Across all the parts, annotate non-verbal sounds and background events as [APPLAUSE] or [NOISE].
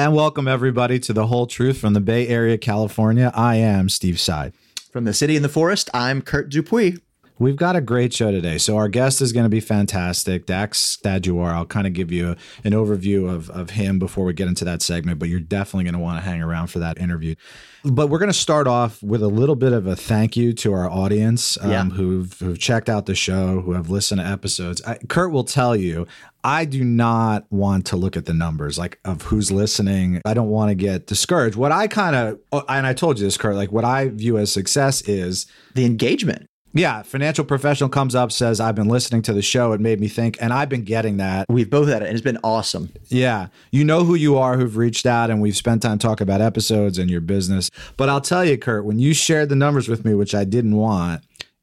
And welcome everybody to the whole truth from the Bay Area, California. I am Steve Side. From the city in the forest, I'm Kurt Dupuis. We've got a great show today. So our guest is going to be fantastic. Daxs Stadjuhar. I'll kind of give you an overview of, of him before we get into that segment, but you're definitely going to want to hang around for that interview. But we're going to start off with a little bit of a thank you to our audience um, yeah. who've, who've checked out the show, who have listened to episodes. I, Kurt will tell you, I do not want to look at the numbers like of who's listening. I don't want to get discouraged. What I kind of, oh, and I told you this, Kurt, like what I view as success is the engagement. Yeah, financial professional comes up says I've been listening to the show. It made me think, and I've been getting that. We've both had it, and it's been awesome. Yeah, you know who you are, who've reached out, and we've spent time talking about episodes and your business. But I'll tell you, Kurt, when you shared the numbers with me, which I didn't want,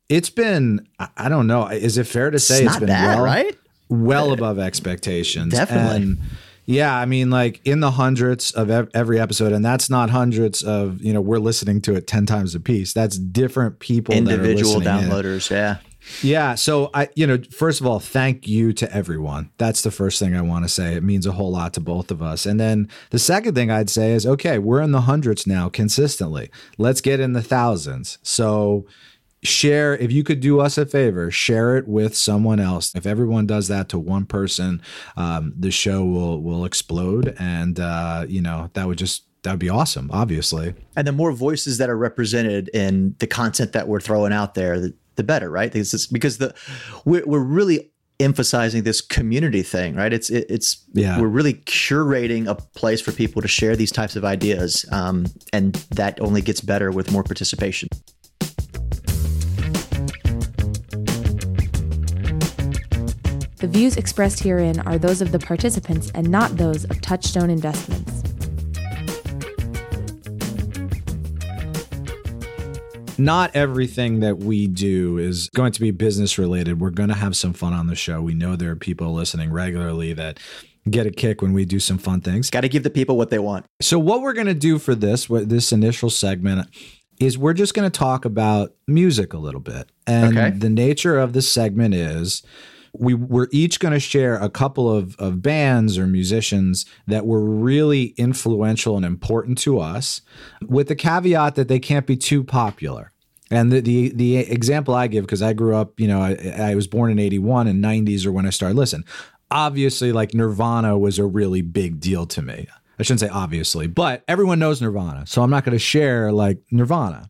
it's been I don't know. Is it fair to say it's, it's been bad, well, right? Well above expectations. Definitely. And yeah, I mean, like in the hundreds of every episode, and that's not hundreds of you know we're listening to it ten times a piece. That's different people, individual downloaders. Yeah, yeah. So I, you know, first of all, thank you to everyone. That's the first thing I want to say. It means a whole lot to both of us. And then the second thing I'd say is, okay, we're in the hundreds now consistently. Let's get in the thousands. So share if you could do us a favor share it with someone else. If everyone does that to one person um, the show will will explode. And uh, you know that would just that would be awesome obviously. And the more voices that are represented in the content that we're throwing out there the, the better right? Because, because the we're, we're really emphasizing this community thing right? It's it, it's yeah. we're really curating a place for people to share these types of ideas um, and that only gets better with more participation The views expressed herein are those of the participants and not those of Touchstone Investments. Not everything that we do is going to be business related. We're going to have some fun on the show. We know there are people listening regularly that get a kick when we do some fun things. Got to give the people what they want. So what we're going to do for this this initial segment is we're just going to talk about music a little bit. And okay. the nature of this segment is we we're each going to share a couple of, of bands or musicians that were really influential and important to us with the caveat that they can't be too popular. And the the, the example i give because i grew up you know I, I was born in 81 and 90s or when i started listening. Obviously like nirvana was a really big deal to me. I shouldn't say obviously but everyone knows nirvana so i'm not going to share like nirvana.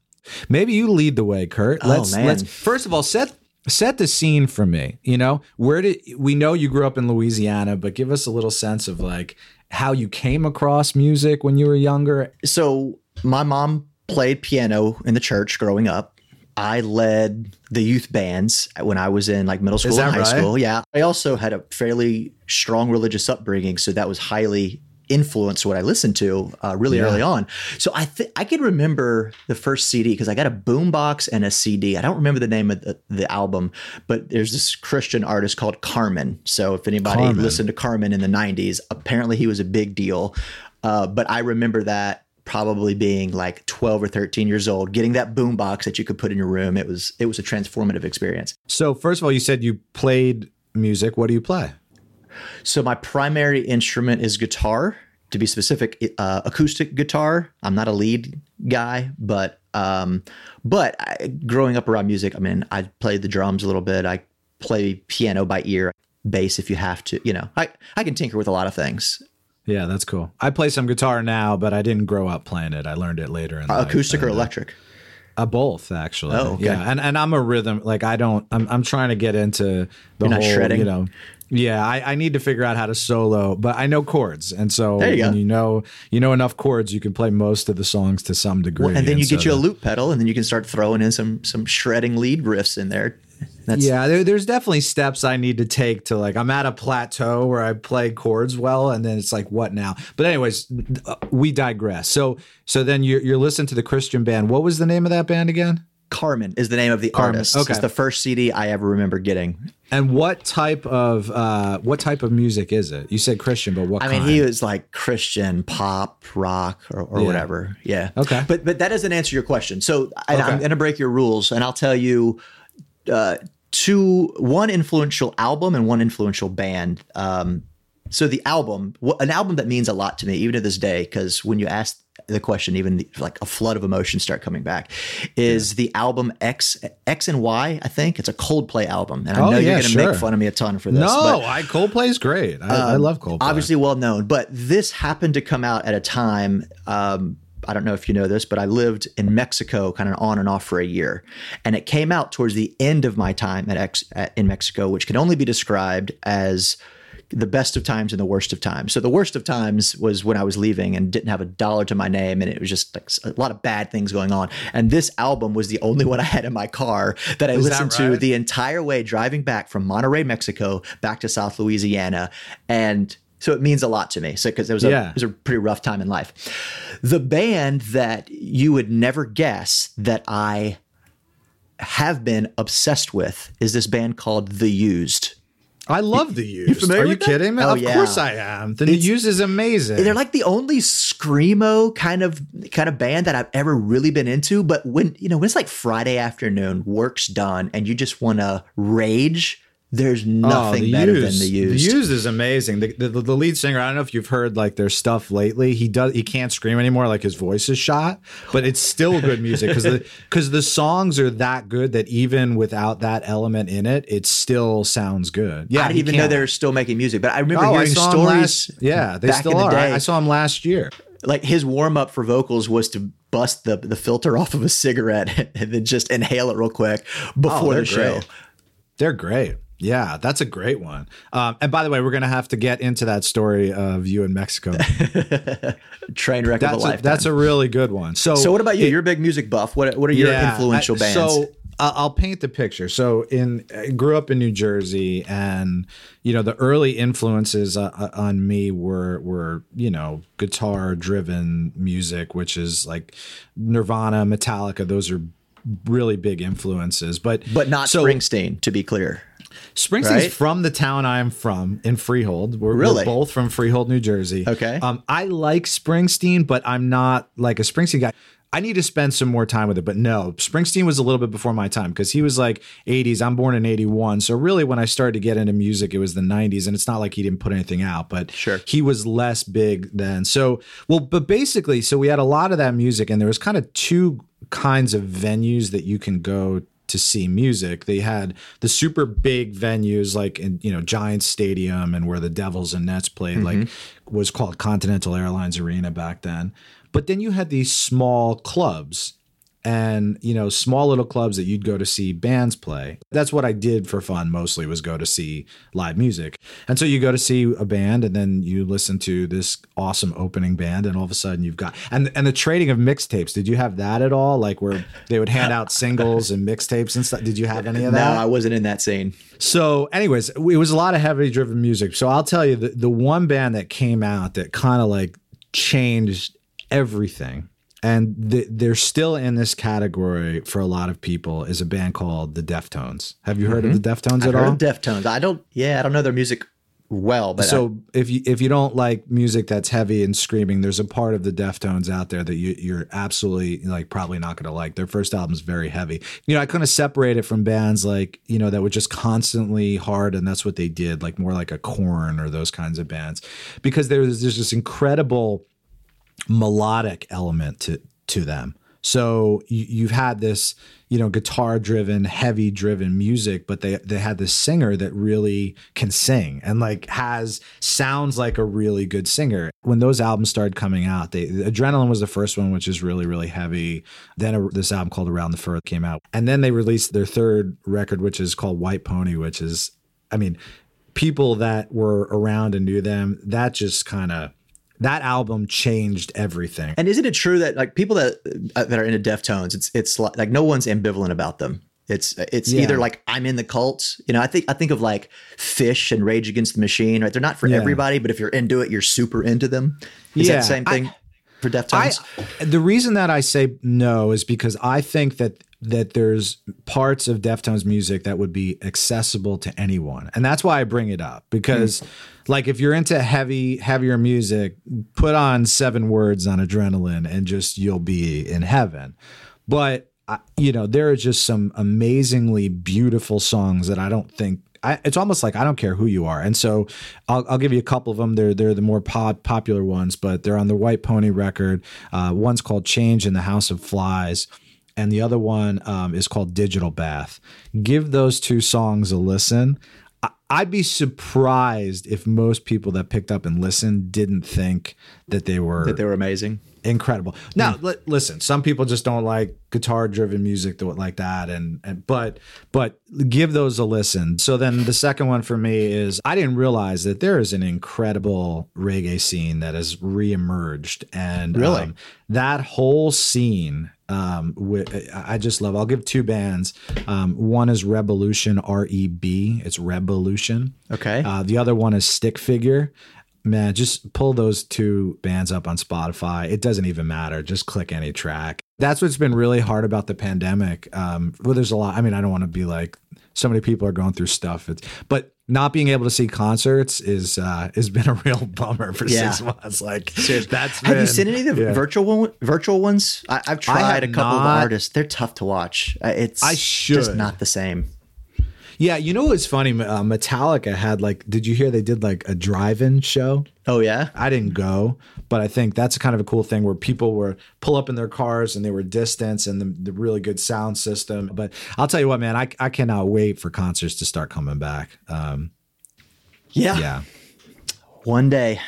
Maybe you lead the way kurt. Oh, let's man. let's first of all set set the scene for me you know? Where did we know you grew up in louisiana but give us a little sense of like how you came across music when you were younger. So my mom played piano in the church growing up. I led the youth bands when i was in like middle school and high right? school yeah. I also had a fairly strong religious upbringing so that was highly influenced what I listened to uh, really yeah. early on. So I th- I can remember the first CD because I got a boombox and a CD. I don't remember the name of the, the, album, but there's this Christian artist called Carmen. So if anybody Carmen. listened to Carmen in the 90s, apparently he was a big deal. Uh, but I remember that probably being like 12 or 13 years old getting that boombox that you could put in your room it was it was a transformative experience so first of all you said you played music what do you play so my primary instrument is guitar. To be specific, uh, acoustic guitar. I'm not a lead guy, but um, but I, growing up around music, I mean, I played the drums a little bit. I play piano by ear, bass if you have to. You know, I I can tinker with a lot of things. Yeah, that's cool. I play some guitar now, but I didn't grow up playing it. I learned it later in uh, acoustic or electric. Uh, both actually. Oh, okay. yeah, and and I'm a rhythm like I don't. I'm I'm trying to get into the You're whole. shredding. You know, yeah, I, I, need to figure out how to solo, but I know chords, and so you when go. you know you know enough chords, you can play most of the songs to some degree. Well, and then and you so get you a loop pedal, and then you can start throwing in some some shredding lead riffs in there. That's, yeah, there, there's definitely steps I need to take to like I'm at a plateau where I play chords well, and then it's like what now? But anyways, uh, we digress. So so then you're you're listening to the Christian band. What was the name of that band again? Carmen is the name of the Carmen. artist. Okay. It's the first CD I ever remember getting. And what type of uh, what type of music is it? You said Christian, but what? I kind? mean, he was like Christian pop, rock, or, or Yeah. whatever. Yeah. Okay. But but that doesn't answer your question. So I, Okay. I'm going to break your rules, and I'll tell you uh, two one influential album and one influential band. Um, So the album, an album that means a lot to me, even to this day, because when you ask the question, even the, like a flood of emotions start coming back, is the album X X and Y. I think it's a Coldplay album, and I oh, know yeah, you're going to sure. make fun of me a ton for this. No, I Coldplay is great. I, um, I, love Coldplay. Obviously, well known, but this happened to come out at a time. Um, I don't know if you know this, but I lived in Mexico kind of on and off for a year. And it came out towards the end of my time at X, at, in Mexico, which can only be described as the best of times and the worst of times. So the worst of times was when I was leaving and didn't have a dollar to my name and it was just like a lot of bad things going on. And this album was the only [LAUGHS] one I had in my car that I Is listened that right? to the entire way driving back from Monterrey, Mexico back to South Louisiana and so it means a lot to me. So because it was a yeah. it was a pretty rough time in life. The band that you would never guess that I have been obsessed with is this band called The Used. I love the used. You familiar Are you kidding me? Oh, of yeah. course I am. The it's, used is amazing. They're like the only screamo kind of kind of band that I've ever really been into. But when you know when it's like Friday afternoon, work's done, and you just want to rage there's oh, nothing oh, the better used, than the used. The used is amazing. The, the, the, lead singer, I don't know if you've heard like their stuff lately. He does he can't scream anymore, like his voice is shot, but it's still good music because the [LAUGHS] because the songs are that good that even without that element in it, it still sounds good. Yeah, I didn't even can't. know they were still making music, but I remember oh, hearing I stories. Last, yeah, they still the are. Day. I saw him last year. Like his warm up for vocals was to bust the the filter off of a cigarette [LAUGHS] and then just inhale it real quick oh, before oh, the show. Great. They're great. Yeah, that's a great one. Um, and by the way, we're going to have to get into that story of you in Mexico. [LAUGHS] Train wreck that's of a, lifetime. That's a really good one. So, so what about you? It, You're a big music buff. What What are your yeah, influential I, bands? So I'll paint the picture. So in I grew up in New Jersey, and you know the early influences uh, uh on me were were you know guitar driven music, which is like Nirvana, Metallica. Those are really big influences, but but not so, Springsteen, to be clear. Springsteen's right? from the town I'm from in Freehold. We're, really? we're both from Freehold, New Jersey. Okay. Um, I like Springsteen, but I'm not like a Springsteen guy. I need to spend some more time with it. But no, Springsteen was a little bit before my time because he was like 80s. I'm born in 81. So really, when I started to get into music, it was the 90s. And it's not like he didn't put anything out, but sure. he was less big then. So, well, but basically, so we had a lot of that music, and there was kind of two kinds of venues that you can go to see music. They had the super big venues like in you know Giants Stadium and where the Devils and Nets played, mm-hmm. like was called Continental Airlines Arena back then. But then you had these small clubs and you know small little clubs that you'd go to see bands play. That's what i did for fun mostly was go to see live music. And so you go to see a band and then you listen to this awesome opening band and all of a sudden you've got and and the trading of mixtapes did you have that at all? Like where they would hand out singles and mixtapes and stuff? Did you have any of that? No i wasn't in that scene. So anyways it was a lot of heavy driven music. So i'll tell you the, the one band that came out that kind of like changed everything and the, they're still in this category for a lot of people is a band called the Deftones. Have you heard mm-hmm. of the Deftones I've at all? Deftones. I don't. Yeah, I don't know their music well, but so I, if you if you don't like music that's heavy and screaming, there's a part of the Deftones out there that you, you're absolutely like probably not going to like. Their first album is very heavy. You know, I kind of separate it from bands like you know that were just constantly hard, and that's what they did, like more like a Korn or those kinds of bands, because there's there's this incredible melodic element to to them. So you, have had this, you know, guitar driven, heavy driven music, but they they had this singer that really can sing and like has sounds like a really good singer. When those albums started coming out, they Adrenaline was the first one, which is really really heavy. Then a, this album called Around the Fur came out, and then they released their third record, which is called White Pony, which is, I mean, people that were around and knew them, that just kind of that album changed everything. And isn't it true that like people that uh, that are into Deftones, it's it's like, like no one's ambivalent about them. It's it's yeah. either like I'm in the cult, you know. I think I think of like Phish and Rage Against the Machine, right? They're not for yeah. everybody, but if you're into it, you're super into them. Is yeah. that the same thing? I, for Deftones? I, the reason that I say no is because I think that that there's parts of Deftones music that would be accessible to anyone. And that's why I bring it up because mm. like if you're into heavy heavier music, put on 7 words on adrenaline and just you'll be in heaven. But you know, there are just some amazingly beautiful songs that I don't think I, it's almost like I don't care who you are. And so I'll, I'll, give you a couple of them. They're they're the more pop, popular ones, but they're on the White Pony record. Uh, one's called "Change in the House of Flies." And the other one um, is called Digital Bath. Give those two songs a listen. I'd be surprised if most people that picked up and listened didn't think that they were that they were amazing, incredible. Now, mm. li- listen, some people just don't like guitar-driven music like that, and and but but give those a listen. So then the second one for me is I didn't realize that there is an incredible reggae scene that has reemerged, and really um, that whole scene um, I just love. I'll give two bands. Um, one is Rebelution R E B. It's Rebelution. Okay. Uh, the other one is Stick Figure. Man, just pull those two bands up on Spotify. It doesn't even matter. Just click any track. That's what's been really hard about the pandemic. Um, well, there's a lot. I mean, I don't want to be like so many people are going through stuff. It's, but not being able to see concerts is uh, has been a [LAUGHS] real bummer for yeah. six months. Like that's have been, you seen any of the yeah. virtual one, virtual ones? I, have tried a couple not, of artists. They're tough to watch. Uh, it's I should. just not the same. Yeah, you know what's funny? Uh, Metallica had like, did you hear they did like a drive-in show? Oh yeah, I didn't go, but I think that's kind of a cool thing where people were pull up in their cars and they were distance and the, the really good sound system. But I'll tell you what, man, I I cannot wait for concerts to start coming back. Um, yeah, yeah, one day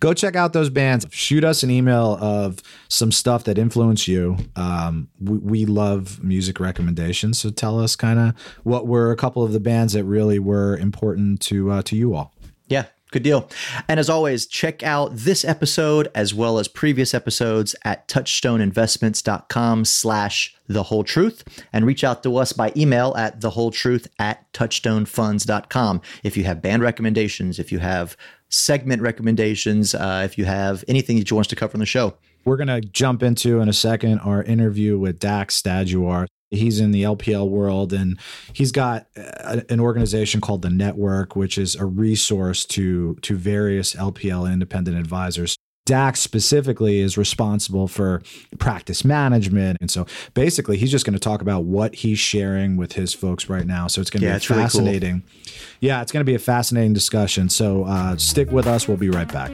go check out those bands. Shoot us an email of some stuff that influenced you. Um, we, we, love music recommendations, so tell us kind of what were a couple of the bands that really were important to uh, to you all. Yeah, Good deal. And as always, check out this episode as well as previous episodes at touchstoneinvestments.com slash the whole truth and reach out to us by email at the whole truth at touchstonefunds.com. If you have band recommendations, if you have segment recommendations, uh, if you have anything that you want us to cover on the show. We're going to jump into in a second our interview with Daxs Stadjuhar. He's in the LPL world and he's got a, an organization called the Network, which is a resource to, to various LPL independent advisors. Daxs specifically is responsible for practice management. And so basically, he's just going to talk about what he's sharing with his folks right now. So it's going to yeah, be fascinating. Really cool. Yeah, it's going to be a fascinating discussion. So uh, stick with us. We'll be right back.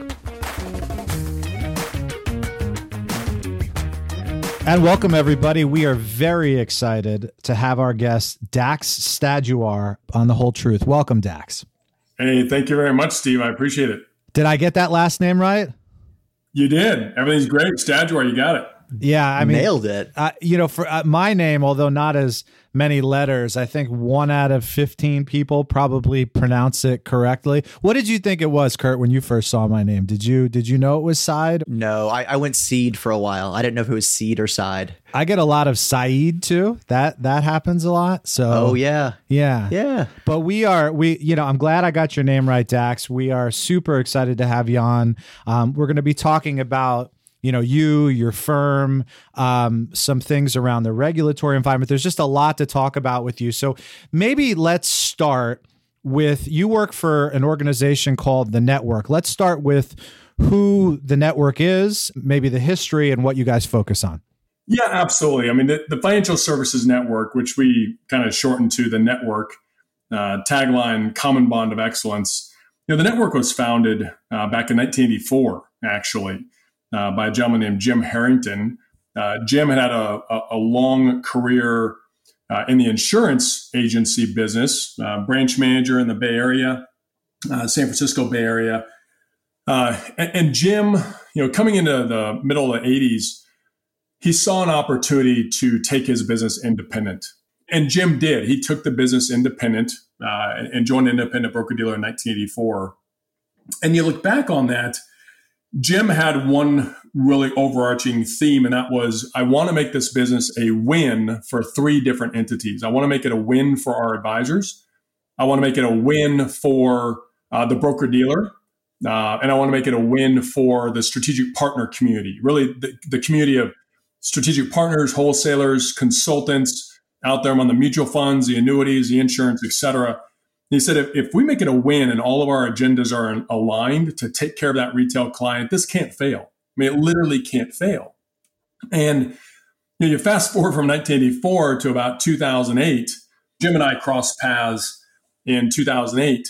And welcome, everybody. We are very excited to have our guest, Daxs Stadjuhar, on The Whole Truth. Welcome, Daxs. Hey, thank you very much, Steve. I appreciate it. Did I get that last name right? You did. Everything's great. Stadjuhar, you got it. Yeah, I mean, nailed it. Uh, you know, for uh, my name, although not as many letters, I think one out of fifteen people probably pronounce it correctly. What did you think it was, Kurt, when you first saw my name? Did you did you know it was Side? No, I, I went Seed for a while. I didn't know if it was Seed or Side. I get a lot of Saeed too. That that happens a lot. So oh yeah, yeah, yeah. But we are we you know I'm glad I got your name right, Daxs. We are super excited to have you on. Um, we're going to be talking about you know you your firm um, some things around the regulatory environment. There's just a lot to talk about with you. So maybe let's start with you work for an organization called the network. Let's start with who the network is maybe the history and what you guys focus on. Yeah absolutely. I mean the, the financial services network which we kind of shortened to the network uh, tagline common bond of excellence. You know the network was founded uh, back in 1984 actually uh, by a gentleman named Jim Harrington. Uh, Jim had had a, a, a long career uh, in the insurance agency business, uh, branch manager in the Bay Area, uh, San Francisco Bay Area. Uh, and, and, Jim, you know, coming into the middle of the 80s, he saw an opportunity to take his business independent. And Jim did. He took the business independent and joined an independent broker dealer in 1984. And you look back on that, Jim had one really overarching theme, and that was I want to make this business a win for three different entities. I want to make it a win for our advisors. I want to make it a win for uh, the broker dealer. Uh, and I want to make it a win for the strategic partner community, really the, the community of strategic partners, wholesalers, consultants out there among the mutual funds, the annuities, the insurance, et cetera he said, if, if we make it a win and all of our agendas are aligned to take care of that retail client, this can't fail. I mean, it literally can't fail. And you, know, you fast forward from 1984 to about 2008, Jim and I crossed paths in 2008.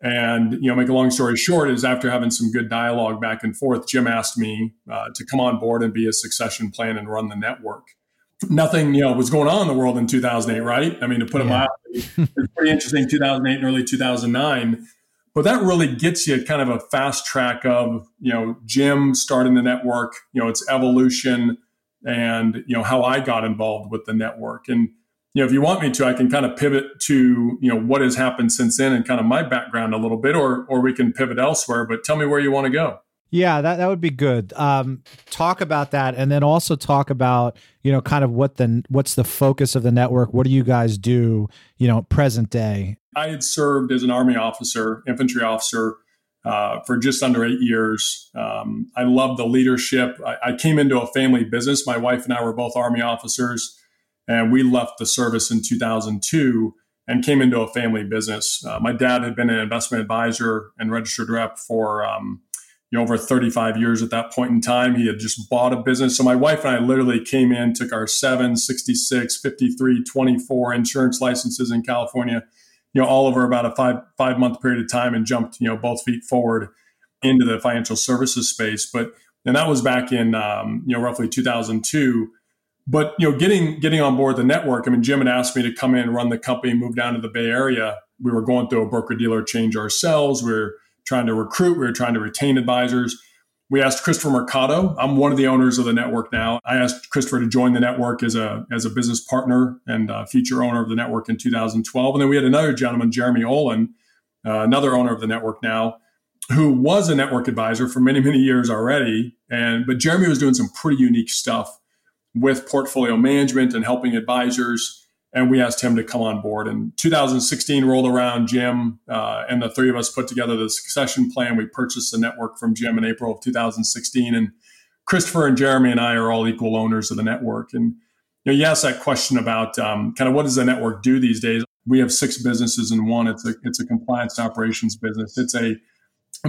And you know, make a long story short, is after having some good dialogue back and forth, Jim asked me uh, to come on board and be a succession plan and run the network. Nothing, you know, was going on in the world in 2008, right? I mean, to put it yeah. mildly, it's pretty interesting. 2008 and early 2009, but that really gets you kind of a fast track of you know Jim starting the network, you know, its evolution, and you know how I got involved with the network and you know, if you want me to, I can kind of pivot to, you know, what has happened since then and kind of my background a little bit, or or we can pivot elsewhere. But tell me where you want to go. Yeah, that, that would be good. Um, talk about that, and then also talk about you know kind of what the what's the focus of the network. What do you guys do? You know, present day. I had served as an army officer, infantry officer, uh, for just under eight years. Um, I loved the leadership. I, I came into a family business. My wife and I were both army officers. And we left the service in 2002 and came into a family business. Uh, my dad had been an investment advisor and registered rep for um, you know, over 35 years at that point in time. He had just bought a business. So my wife and I literally came in, took our 7, 66, 53, 24 insurance licenses in California, you know, all over about a five five month period of time and jumped, you know, both feet forward into the financial services space. But and that was back in um, you know roughly 2002 but you know, getting getting on board the network. I mean, Jim had asked me to come in, run the company, move down to the Bay Area. We were going through a broker dealer change ourselves. We were trying to recruit. We were trying to retain advisors. We asked Christopher Mercado. I'm one of the owners of the network now. I asked Christopher to join the network as a as a business partner and future owner of the network in 2012. And then we had another gentleman, Jeremy Olin, uh, another owner of the network now, who was a network advisor for many many years already. And but Jeremy was doing some pretty unique stuff with portfolio management and helping advisors. And we asked him to come on board. And 2016 rolled around. Jim uh, and the three of us put together the succession plan. We purchased the network from Jim in April of 2016. And Christopher and Jeremy and I are all equal owners of the network. And you, know, you asked that question about um, kind of what does the network do these days. We have six businesses in one. It's a it's a compliance operations business. It's a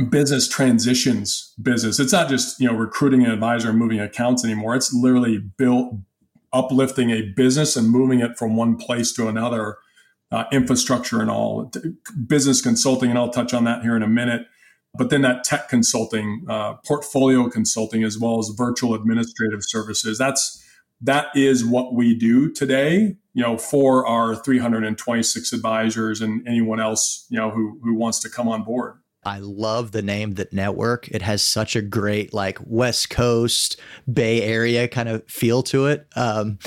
business transitions business. It's not just, you know, recruiting an advisor and moving accounts anymore. It's literally built uplifting a business and moving it from one place to another, uh, infrastructure and all, business consulting, and I'll touch on that here in a minute. But then that tech consulting, uh, portfolio consulting, as well as virtual administrative services. That's that is what we do today. You know, for our 326 advisors and anyone else you know who who wants to come on board. I love the name that network. It has such a great like West Coast Bay Area kind of feel to it. Um,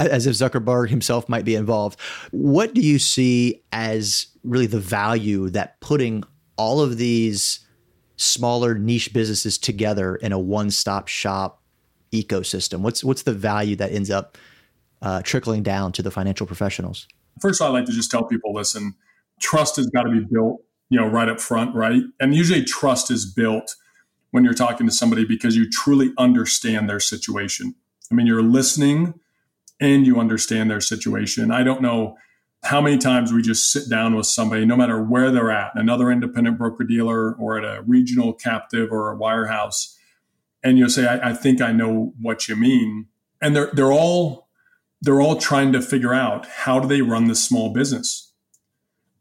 as if Zuckerberg himself might be involved. What do you see as really the value that putting all of these smaller niche businesses together in a one-stop shop ecosystem? What's what's the value that ends up uh, trickling down to the financial professionals? First, I like to just tell people: listen, trust has got to be built you know, right up front, right? And usually trust is built when you're talking to somebody because you truly understand their situation. I mean, you're listening and you understand their situation. I don't know how many times we just sit down with somebody, no matter where they're at, another independent broker dealer or at a regional captive or a wirehouse, and you'll say, I, I think I know what you mean. And they're they're all they're all trying to figure out how do they run this small business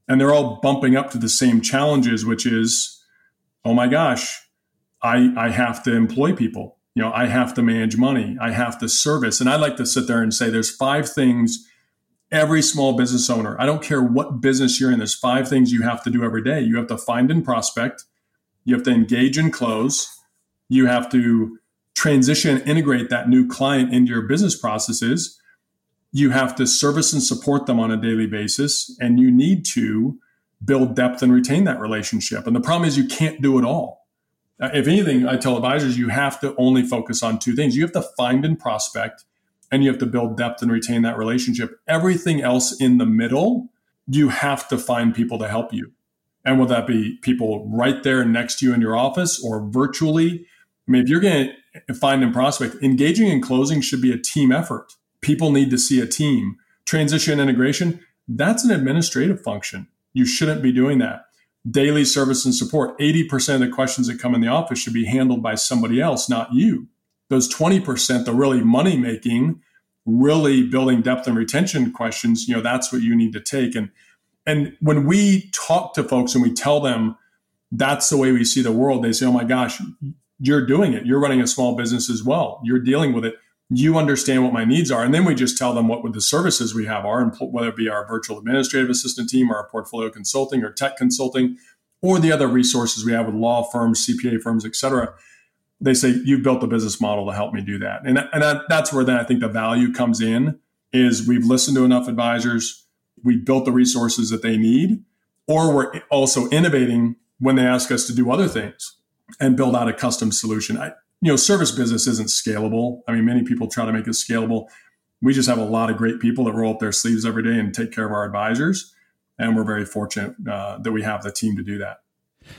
and they're all bumping up to the same challenges, which is, oh my gosh, I, I have to employ people. You know, I have to manage money. I have to service. And I like to sit there and say there's five things every small business owner, I don't care what business you're in, there's five things you have to do every day. You have to find and prospect, you have to engage and close, you have to transition, integrate that new client into your business processes, you have to service and support them on a daily basis and you need to build depth and retain that relationship. And the problem is you can't do it all. Uh, if anything i tell advisors you have to only focus on two things. You have to find and prospect and you have to build depth and retain that relationship. Everything else in the middle you have to find people to help you. And will that be people right there next to you in your office or virtually i mean if you're going to find and prospect engaging and closing should be a team effort people need to see a team. Transition integration, that's an administrative function. You shouldn't be doing that. Daily service and support, 80% of the questions that come in the office should be handled by somebody else, not you. Those 20%, the really money making, really building depth and retention questions, you know, that's what you need to take. And And when we talk to folks and we tell them that's the way we see the world, they say, oh my gosh, you're doing it. You're running a small business as well. You're dealing with it. You understand what my needs are. And then we just tell them what the services we have are, and whether it be our virtual administrative assistant team or our portfolio consulting or tech consulting or the other resources we have with law firms, CPA firms, et cetera. They say, you've built a business model to help me do that. And, and that, that's where then I think the value comes in is we've listened to enough advisors, we've built the resources that they need, or we're also innovating when they ask us to do other things and build out a custom solution. I, you know, service business isn't scalable. I mean, many people try to make it scalable. We just have a lot of great people that roll up their sleeves every day and take care of our advisors, and we're very fortunate uh, that we have the team to do that.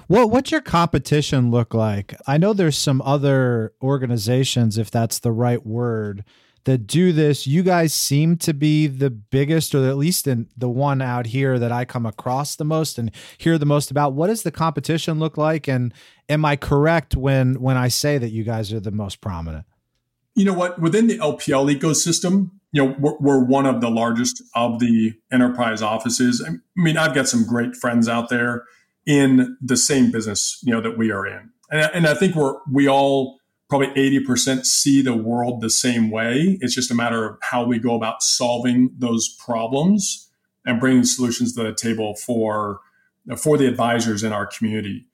Well, what's your competition look like? I know there's some other organizations, if that's the right word, that do this. You guys seem to be the biggest, or at least in the one out here that I come across the most and hear the most about. What does the competition look like? And am I correct when when I say that you guys are the most prominent? You know what? Within the LPL ecosystem, you know, we're, we're one of the largest of the enterprise offices. I mean, I've got some great friends out there in the same business, you know, that we are in, and, and I think we're we all probably 80% see the world the same way. It's just a matter of how we go about solving those problems and bringing solutions to the table for, for the advisors in our community.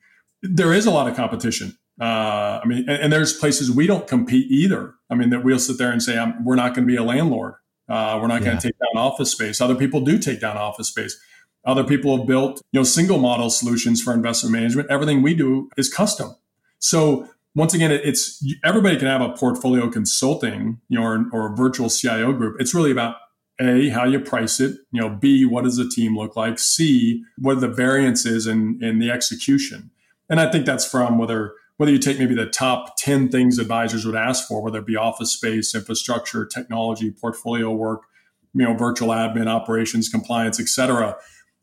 There is a lot of competition. Uh, I mean, and, and, there's places we don't compete either. I mean, that we'll sit there and say, we're not going to be a landlord. Uh, we're not yeah. going to take down office space. Other people do take down office space. Other people have built, you know, single model solutions for investment management. Everything we do is custom. So once again, it's everybody can have a portfolio consulting, you know, or, or a virtual CIO group. It's really about a how you price it, you know. B what does the team look like? C what are the variances in in the execution? And I think that's from whether whether you take maybe the top 10 things advisors would ask for, whether it be office space, infrastructure, technology, portfolio work, you know, virtual admin, operations, compliance, et cetera.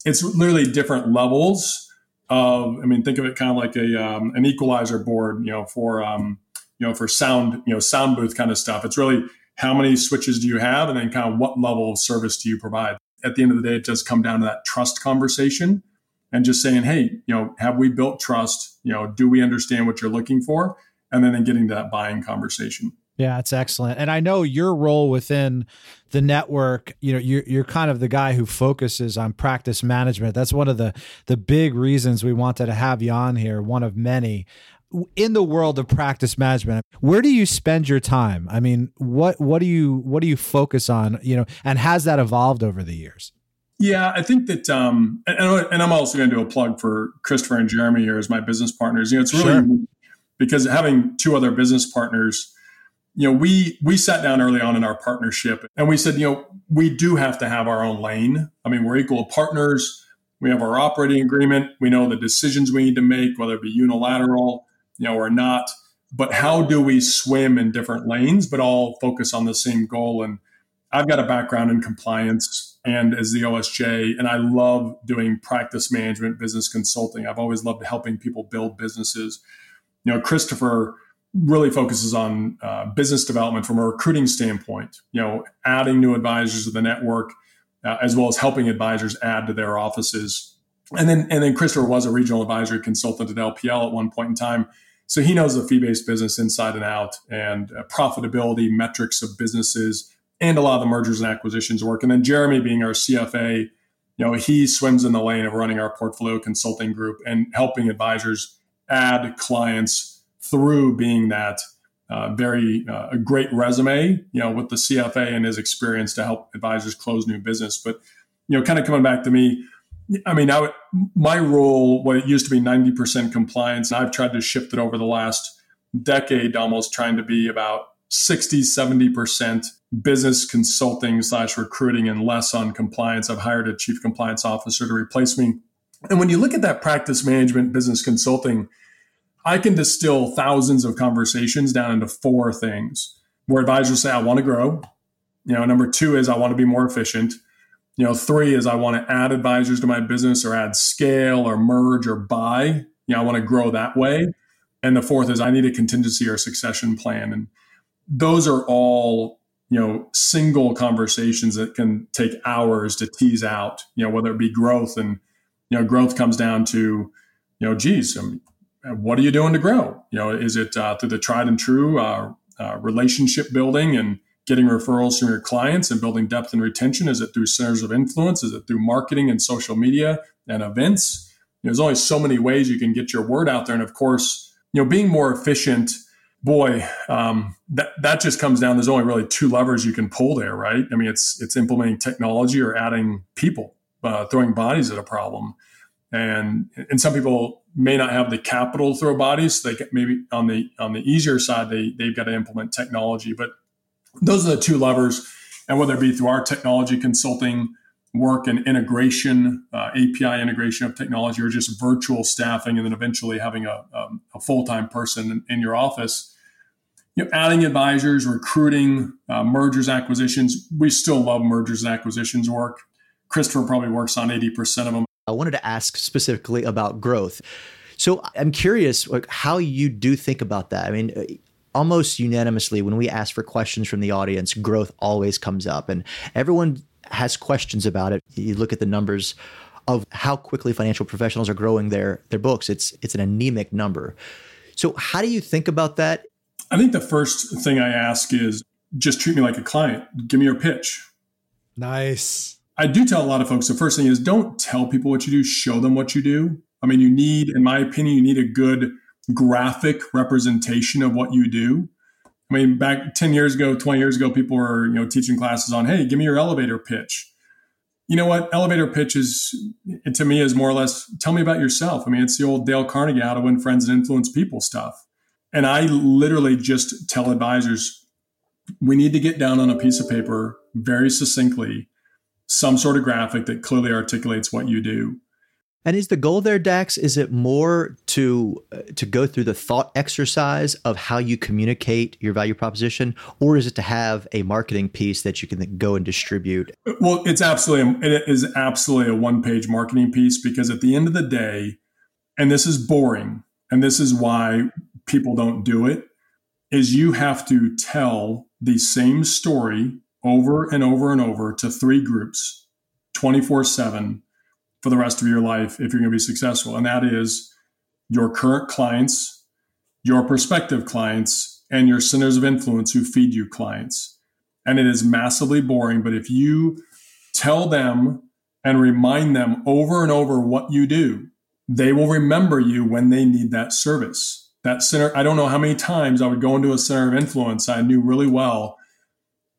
It's literally different levels of, I mean, think of it kind of like a um, an equalizer board, you know, for um, you know for sound, you know, sound booth kind of stuff. It's really how many switches do you have, and then kind of what level of service do you provide. At the end of the day, it does come down to that trust conversation and just saying, hey, you know, have we built trust? You know, do we understand what you're looking for? And then getting to that buying conversation. Yeah, it's excellent. And I know your role within the network, you know, you're you're kind of the guy who focuses on practice management. That's one of the the big reasons we wanted to have you on here, one of many. In the world of practice management, where do you spend your time? I mean, what what do you what do you focus on, you know, and has that evolved over the years? Yeah, I think that, um, and, and I'm also going to do a plug for Christopher and Jeremy here as my business partners. You know, it's really sure. because having two other business partners, you know, we we sat down early on in our partnership and we said, you know, we do have to have our own lane. I mean, we're equal partners. We have our operating agreement. We know the decisions we need to make, whether it be unilateral, you know, or not. But how do we swim in different lanes, but all focus on the same goal? And I've got a background in compliance and as the OSJ, and I love doing practice management, business consulting. I've always loved helping people build businesses. You know, Christopher really focuses on uh, business development from a recruiting standpoint, you know, adding new advisors to the network, uh, as well as helping advisors add to their offices. And then, and then Christopher was a regional advisory consultant at LPL at one point in time. So he knows the fee-based business inside and out and uh, profitability metrics of businesses and a lot of the mergers and acquisitions work. And then Jeremy being our CFA, you know, he swims in the lane of running our portfolio consulting group and helping advisors add clients through being that uh, very uh, a great resume, you know, with the CFA and his experience to help advisors close new business. But you know, kind of coming back to me, I mean, I, my role, what it used to be ninety percent compliance, And I've tried to shift it over the last decade, almost trying to be about 60, 70 percent business consulting slash recruiting and less on compliance. I've hired a chief compliance officer to replace me. And when you look at that practice management, business consulting I can distill thousands of conversations down into four things where advisors say, I want to grow. You know, number two is I want to be more efficient. You know, three is I want to add advisors to my business or add scale or merge or buy. You know, I want to grow that way. And the fourth is I need a contingency or succession plan. And those are all you know single conversations that can take hours to tease out you know whether it be growth and you know growth comes down to you know geez um, what are you doing to grow you know is it uh, through the tried and true uh, uh, relationship building and getting referrals from your clients and building depth and retention is it through centers of influence is it through marketing and social media and events you know, there's only so many ways you can get your word out there and of course you know being more efficient boy, um, that that just comes down. There's only really two levers you can pull there, right? I mean, it's it's implementing technology or adding people. Uh, throwing bodies at a problem, and and some people may not have the capital to throw bodies. So they get maybe on the on the easier side, they they've got to implement technology. But those are the two levers, and whether it be through our technology consulting work and integration, uh, API integration of technology, or just virtual staffing, and then eventually having a, um, a full time person in, in, your office. You know, adding advisors, recruiting, uh, mergers, acquisitions. We still love mergers and acquisitions work. Christopher probably works on 80% of them. I wanted to ask specifically about growth. So I'm curious like, how you do think about that. I mean, uh, almost unanimously, when we ask for questions from the audience, growth always comes up. And everyone has questions about it. You look at the numbers of how quickly financial professionals are growing their their books. It's it's an anemic number. So how do you think about that? I think the first thing I ask is just treat me like a client. Give me your pitch. Nice. I do tell a lot of folks the first thing is don't tell people what you do, show them what you do. I mean, you need, in my opinion, you need a good graphic representation of what you do. I mean, back 10 years ago, 20 years ago, people were, you know, teaching classes on, hey, give me your elevator pitch. You know what? Elevator pitch is, to me, is more or less tell me about yourself. I mean, it's the old Dale Carnegie, how to win friends and influence people stuff. And I literally just tell advisors, we need to get down on a piece of paper very succinctly some sort of graphic that clearly articulates what you do. And is the goal there, Daxs? Is it more to uh, to go through the thought exercise of how you communicate your value proposition, or is it to have a marketing piece that you can go and distribute? Well, it's absolutely it is absolutely a one page marketing piece because at the end of the day, and this is boring, and this is why people don't do it, is you have to tell the same story over and over and over to three groups, twenty four seven for the rest of your life if you're going to be successful. And that is your current clients, your prospective clients, and your centers of influence who feed you clients. And it is massively boring, but if you tell them and remind them over and over what you do, they will remember you when they need that service. That center, I don't know how many times I would go into a center of influence I knew really well,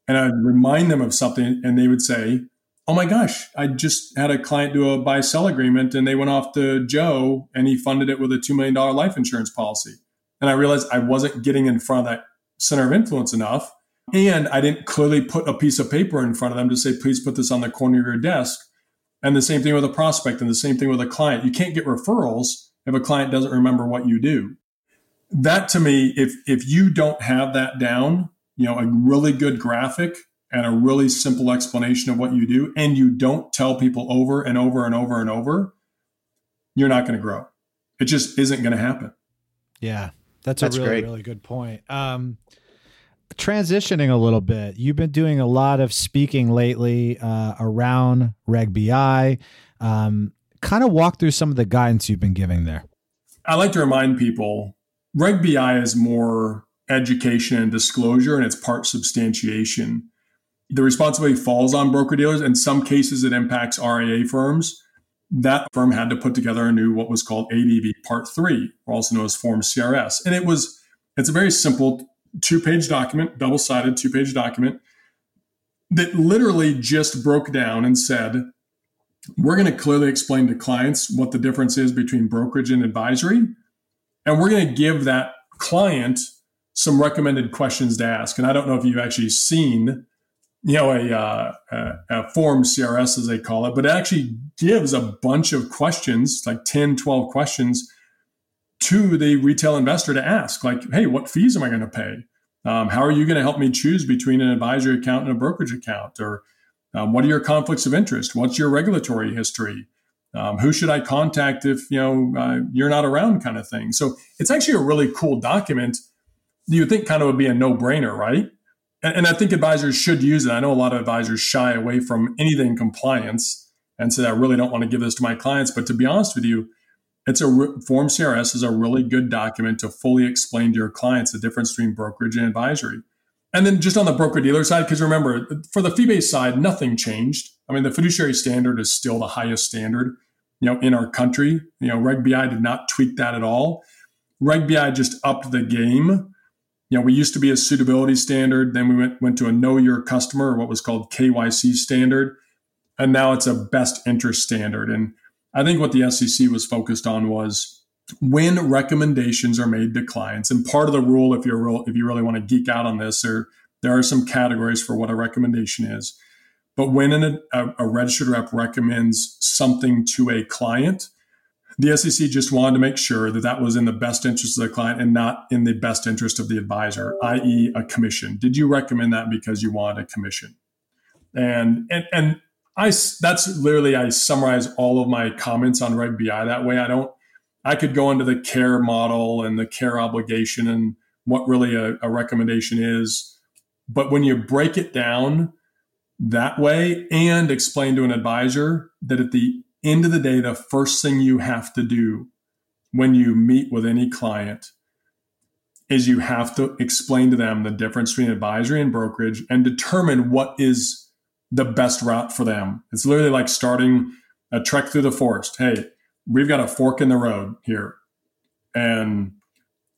and I'd remind them of something, and they would say, oh my gosh, I just had a client do a buy sell agreement and they went off to Joe and he funded it with a $2 million life insurance policy. And I realized I wasn't getting in front of that center of influence enough. And I didn't clearly put a piece of paper in front of them to say, please put this on the corner of your desk. And the same thing with a prospect and the same thing with a client. You can't get referrals if a client doesn't remember what you do. That to me, if if you don't have that down, you know, a really good graphic and a really simple explanation of what you do, and you don't tell people over and over and over and over, you're not going to grow. It just isn't going to happen. Yeah, that's, that's a really, great. really good point. Um, transitioning a little bit, you've been doing a lot of speaking lately uh, around Reg BI. Um, kind of walk through some of the guidance you've been giving there. I like to remind people Reg BI is more education and disclosure, and it's part substantiation the responsibility falls on broker dealers. In some cases, it impacts RIA firms. That firm had to put together a new what was called ADV Part Three, also known as Form CRS, and it was it's a very simple two-page document, double-sided two-page document that literally just broke down and said, we're going to clearly explain to clients what the difference is between brokerage and advisory, and we're going to give that client some recommended questions to ask. And I don't know if you've actually seen you know, a, uh, a, a, form CRS as they call it, but it actually gives a bunch of questions, like 10, 12 questions to the retail investor to ask, like, hey, what fees am I going to pay? Um, how are you going to help me choose between an advisory account and a brokerage account? Or um, what are your conflicts of interest? What's your regulatory history? Um, who should I contact if you know uh, you're not around, kind of thing. So it's actually a really cool document. You think kind of would be a no brainer, right? and, and I think advisors should use it. I know a lot of advisors shy away from anything compliance and say, I really don't want to give this to my clients. But to be honest with you, it's a form CRS is a really good document to fully explain to your clients the difference between brokerage and advisory. And then just on the broker dealer side, because remember, for the fee based side, nothing changed. I mean, the fiduciary standard is still the highest standard, you know, in our country. You know, Reg BI did not tweak that at all. Reg BI just upped the game. You know, we used to be a suitability standard, then we went went to a know your customer, or what was called KYC standard, and now it's a best interest standard. And I think what the SEC was focused on was when recommendations are made to clients. And part of the rule, if you're real, if you really want to geek out on this, or there are some categories for what a recommendation is. But when an, a, a registered rep recommends something to a client, the SEC just wanted to make sure that that was in the best interest of the client and not in the best interest of the advisor, i.e., a commission. Did you recommend that because you wanted a commission? And and and I that's literally I summarize all of my comments on Reg BI that way. I don't. I could go into the care model and the care obligation and what really a, a recommendation is, but when you break it down that way and explain to an advisor that at the end of the day, the first thing you have to do when you meet with any client is you have to explain to them the difference between advisory and brokerage and determine what is the best route for them. It's literally like starting a trek through the forest. Hey, we've got a fork in the road here. And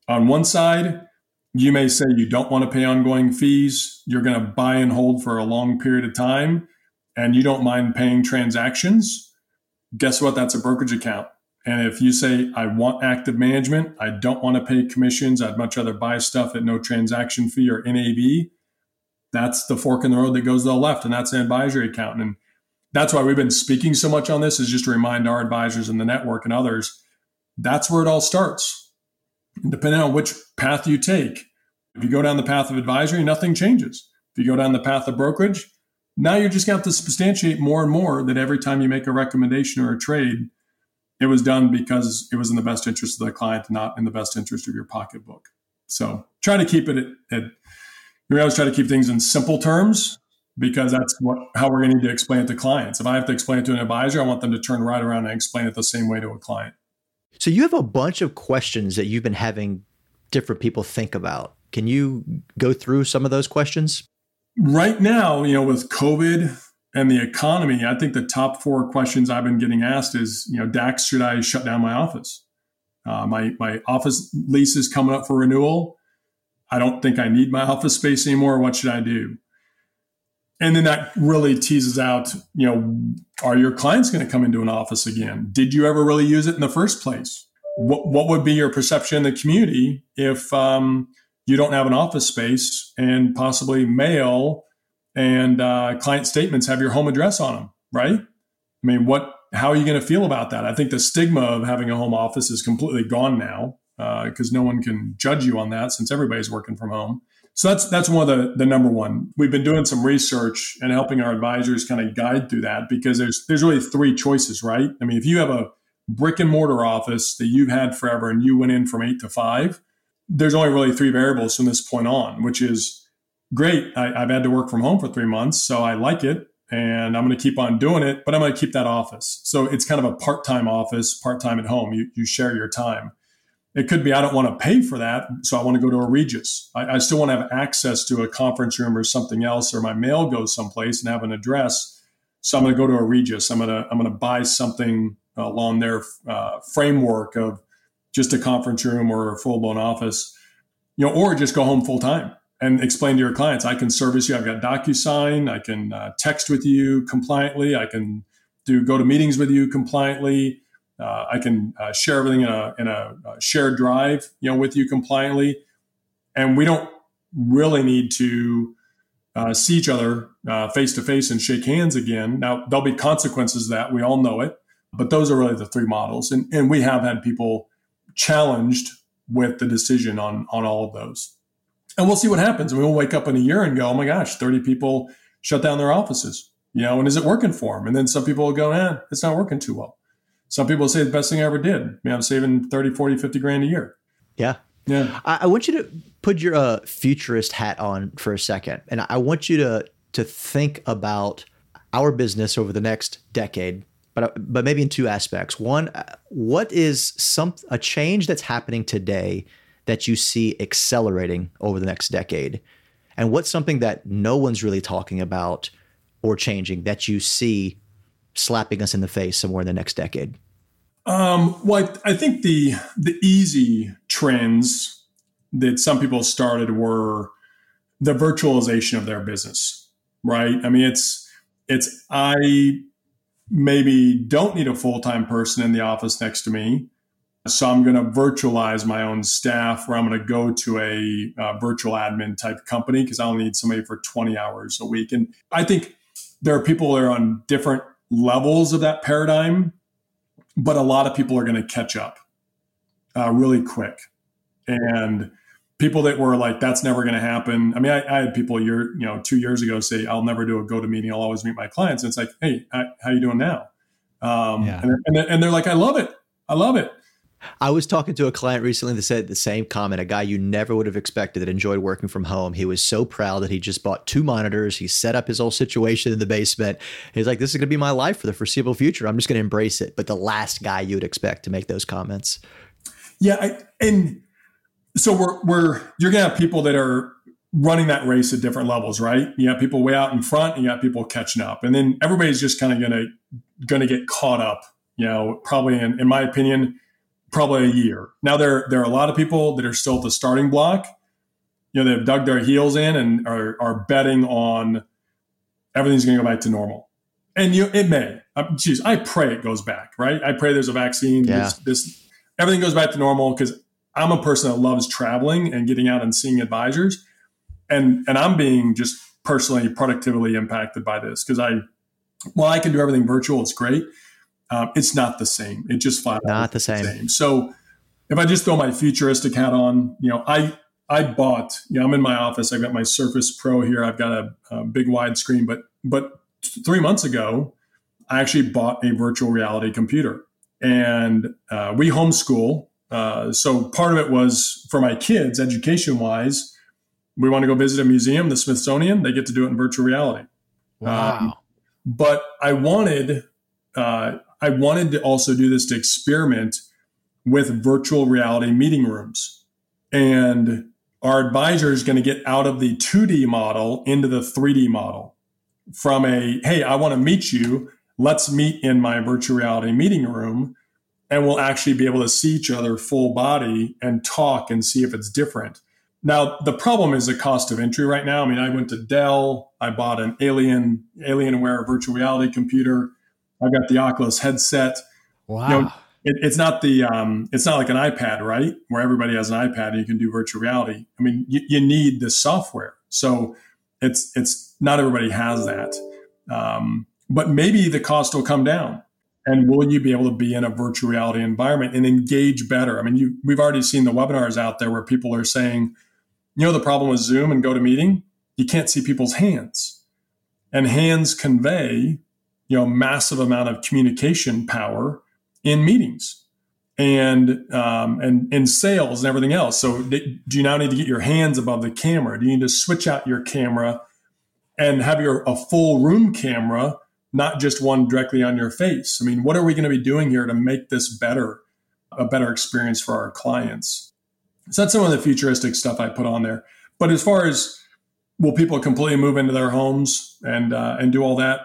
on one side, you may say you don't want to pay ongoing fees. You're going to buy and hold for a long period of time, and you don't mind paying transactions. Guess what? That's a brokerage account. And if you say, I want active management, I don't want to pay commissions, I'd much rather buy stuff at no transaction fee or NAV, that's the fork in the road that goes to the left, and that's an advisory account. And that's why we've been speaking so much on this, is just to remind our advisors in the network and others that's where it all starts. And depending on which path you take, if you go down the path of advisory, nothing changes. If you go down the path of brokerage, now you're just going to have to substantiate more and more that every time you make a recommendation or a trade, it was done because it was in the best interest of the client, not in the best interest of your pocketbook. So try to keep it at, at we always try to keep things in simple terms because that's what how we're going to to explain it to clients. If I have to explain it to an advisor, I want them to turn right around and explain it the same way to a client. So you have a bunch of questions that you've been having different people think about. Can you go through some of those questions? Right now, you know, with COVID and the economy, I think the top four questions I've been getting asked is, you know, Daxs, should I shut down my office? Uh, my my office lease is coming up for renewal. I don't think I need my office space anymore. What should I do? And then that really teases out, you know, are your clients going to come into an office again? Did you ever really use it in the first place? What, what would be your perception in the community if um, you don't have an office space and possibly mail and uh, client statements have your home address on them, right? I mean, what? How are you going to feel about that? I think the stigma of having a home office is completely gone now because uh, no one can judge you on that since everybody's working from home. So that's that's one of the the number one. We've been doing some research and helping our advisors kind of guide through that because there's there's really three choices, right? I mean, if you have a brick and mortar office that you've had forever and you went in from eight to five, there's only really three variables from this point on, which is great. I, I've had to work from home for three months, so I like it and I'm going to keep on doing it, but I'm going to keep that office. So it's kind of a part time office, part time at home. You, you share your time. It could be I don't want to pay for that, so I want to go to a Regis. I, I, still want to have access to a conference room or something else, or my mail goes someplace and have an address. So I'm going to go to a Regis. I'm going to I'm going to buy something along their uh, framework of just a conference room or a full blown office, you know, or just go home full time and explain to your clients, I can service you. I've got DocuSign. I can uh, text with you compliantly. I can do go to meetings with you compliantly. Uh, I can uh, share everything in a, in a, shared drive, you know, with you compliantly, and we don't really need to uh, see each other face to face and shake hands again. Now there'll be consequences that we all know it, but those are really the three models, and and we have had people challenged with the decision on on all of those, and we'll see what happens. And we'll wake up in a year and go, oh my gosh, thirty people shut down their offices, you know, and is it working for them? And then some people will go, eh, it's not working too well some people say the best thing I ever did. I mean, I'm saving 30, 40, 50 grand a year. Yeah. Yeah. I, I want you to put your uh, futurist hat on for a second, and I want you to to think about our business over the next decade, but but maybe in two aspects. One, what is some a change that's happening today that you see accelerating over the next decade, and what's something that no one's really talking about or changing that you see slapping us in the face somewhere in the next decade? Um, well, I, I think the the easy trends that some people started were the virtualization of their business, right? I mean, it's it's I maybe don't need a full time person in the office next to me. So I'm going to virtualize my own staff, or I'm going to go to a uh, virtual admin type company because I'll need somebody for 20 hours a week. And I think there are people that are on different levels of that paradigm, but a lot of people are going to catch up uh, really quick. And people that were like, that's never going to happen. I mean, I, I, had people year, you know, two years ago say, I'll never do a go to meeting. I'll always meet my clients. And it's like, Hey, I, how you doing now? Um, yeah. and, and, and they're like, I love it. I love it. I was talking to a client recently that said the same comment. A guy you never would have expected that enjoyed working from home. He was so proud that he just bought two monitors. He set up his whole situation in the basement. He's like, "This is going to be my life for the foreseeable future. I'm just going to embrace it." But the last guy you would expect to make those comments. Yeah, I, and so we're we're you're gonna have people that are running that race at different levels, right? You have people way out in front, and you have people catching up, and then everybody's just kind of gonna gonna get caught up. You know, probably in, in my opinion, probably a year. Now there there are a lot of people that are still at the starting block. You know, they've dug their heels in and are are betting on everything's going to go back to normal. And you, it may. Geez, I pray it goes back. Right? I pray there's a vaccine. Yeah. This, this everything goes back to normal because I'm a person that loves traveling and getting out and seeing advisors, and and I'm being just personally productively impacted by this because I, while I can do everything virtual, it's great. Um, it's not the same. It just flat not the same. the same. So if I just throw my futuristic hat on, you know, I I bought. You know, I'm in my office. I've got my Surface Pro here. I've got a, a big wide screen, but but three months ago, I actually bought a virtual reality computer, and uh, we homeschool uh, so part of it was for my kids, education wise, we want to go visit a museum, the Smithsonian. They get to do it in virtual reality. Wow! Um, but I wanted, uh, I wanted to also do this to experiment with virtual reality meeting rooms, and our advisor is going to get out of the 2D model into the 3D model. From a hey, I want to meet you. Let's meet in my virtual reality meeting room and we'll actually be able to see each other full body and talk and see if it's different. Now, the problem is the cost of entry right now. I mean, I went to Dell, I bought an Alien Alienware virtual reality computer. I've got the Oculus headset. Wow. You know, it, it's not the um, it's not like an iPad, right? Where everybody has an iPad and you can do virtual reality. I mean, you, you need the software, so it's it's not everybody has that. Um, but maybe the cost will come down and will you be able to be in a virtual reality environment and engage better? I mean, you, we've already seen the webinars out there where people are saying, you know, the problem with Zoom and GoToMeeting, you can't see people's hands, and hands convey, you know, massive amount of communication power in meetings and um, and in sales and everything else. So, do you now need to get your hands above the camera? Do you need to switch out your camera and have your a full room camera? Not just one directly on your face. I mean, what are we going to be doing here to make this better, a better experience for our clients? So that's some of the futuristic stuff I put on there. But as far as will people completely move into their homes and uh, and do all that?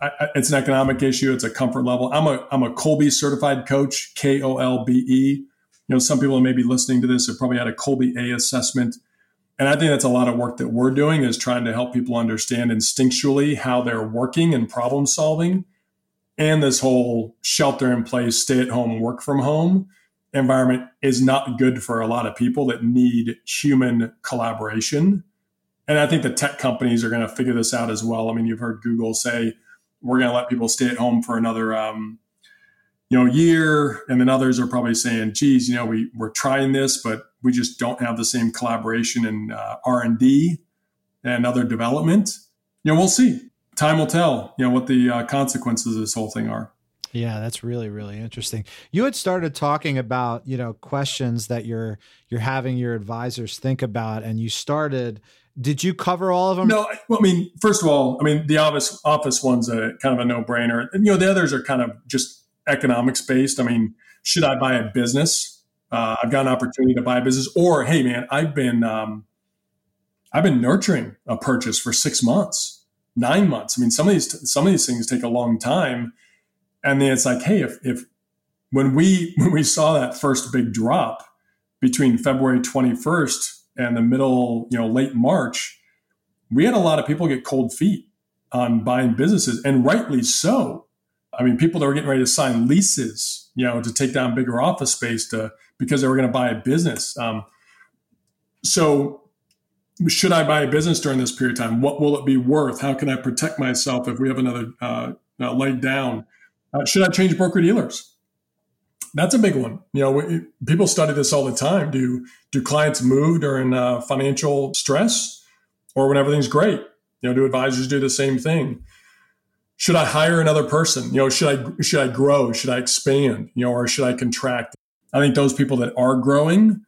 I, I, it's an economic issue. It's a comfort level. I'm a I'm a Kolbe certified coach, K O L B E. You know, some people may be listening to this have probably had a Kolbe A assessment. And I think that's a lot of work that we're doing is trying to help people understand instinctually how they're working and problem solving. And this whole shelter in place, stay at home, work from home environment is not good for a lot of people that need human collaboration. And I think the tech companies are going to figure this out as well. I mean, you've heard Google say, we're going to let people stay at home for another um, you know year and then others are probably saying geez you know we we're trying this but we just don't have the same collaboration in uh, r&d and other development you know we'll see time will tell you know what the uh, consequences of this whole thing are Yeah, that's really really interesting. You had started talking about, you know, questions that you're you're having your advisors think about and you started did you cover all of them? No, well, I mean, first of all, I mean, the office office one's a kind of a no-brainer. And you know, the others are kind of just economics based. I mean, should I buy a business? Uh, I've got an opportunity to buy a business or hey man, I've been um, I've been nurturing a purchase for 6 months, 9 months. I mean, some of these some of these things take a long time and then it's like, hey, if, if when we [LAUGHS] when we saw that first big drop between February 21st and the middle, you know, late March, we had a lot of people get cold feet on buying businesses, and rightly so. I mean, people that were getting ready to sign leases, you know, to take down bigger office space to because they were going to buy a business. Um, so, should I buy a business during this period of time? What will it be worth? How can I protect myself if we have another uh, uh, leg down? Uh, should I change broker dealers? That's a big one. You know, we, people study this all the time. Do do clients move during uh, financial stress or when everything's great? You know, do advisors do the same thing? Should I hire another person? You know, should I should I grow? Should I expand? You know, or should I contract? I think those people that are growing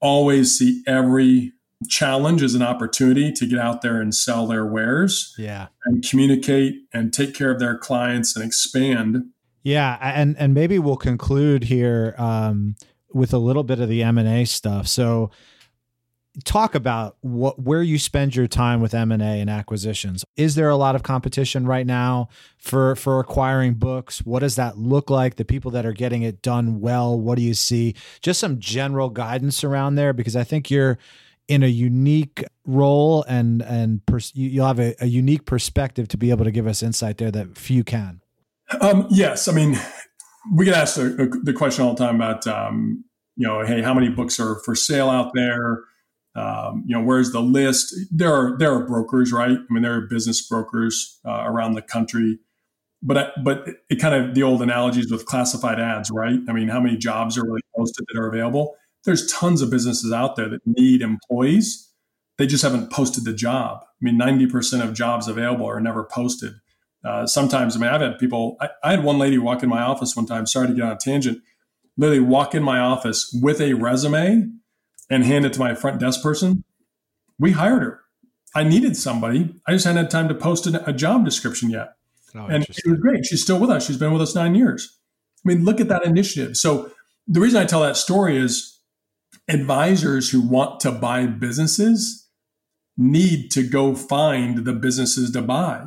always see every challenge as an opportunity to get out there and sell their wares yeah and communicate and take care of their clients and expand yeah and and maybe we'll conclude here um, with a little bit of the m&a stuff so talk about what where you spend your time with M&A and acquisitions. Is there a lot of competition right now for for acquiring books? What does that look like? The people that are getting it done well, what do you see? Just some general guidance around there because I think you're in a unique role and and pers- you'll have a, a, unique perspective to be able to give us insight there that few can. Um, yes, I mean we get asked the, the question all the time about um, you know, hey, how many books are for sale out there? Um, you know, where's the list? There are there are brokers, right? I mean, there are business brokers uh, around the country, but I, but it kind of the old analogies with classified ads, right? I mean, how many jobs are really posted that are available? there's tons of businesses out there that need employees. They just haven't posted the job. I mean, 90% of jobs available are never posted. Uh, sometimes, I mean, I've had people, I, I, had one lady walk in my office one time, sorry to get on a tangent, literally walk in my office with a resume and hand it to my front desk person. We hired her. I needed somebody. I just hadn't had time to post a, a job description yet. Oh, and it was great. She's still with us. She's been with us nine years. I mean, look at that initiative. So the reason I tell that story is advisors who want to buy businesses need to go find the businesses to buy.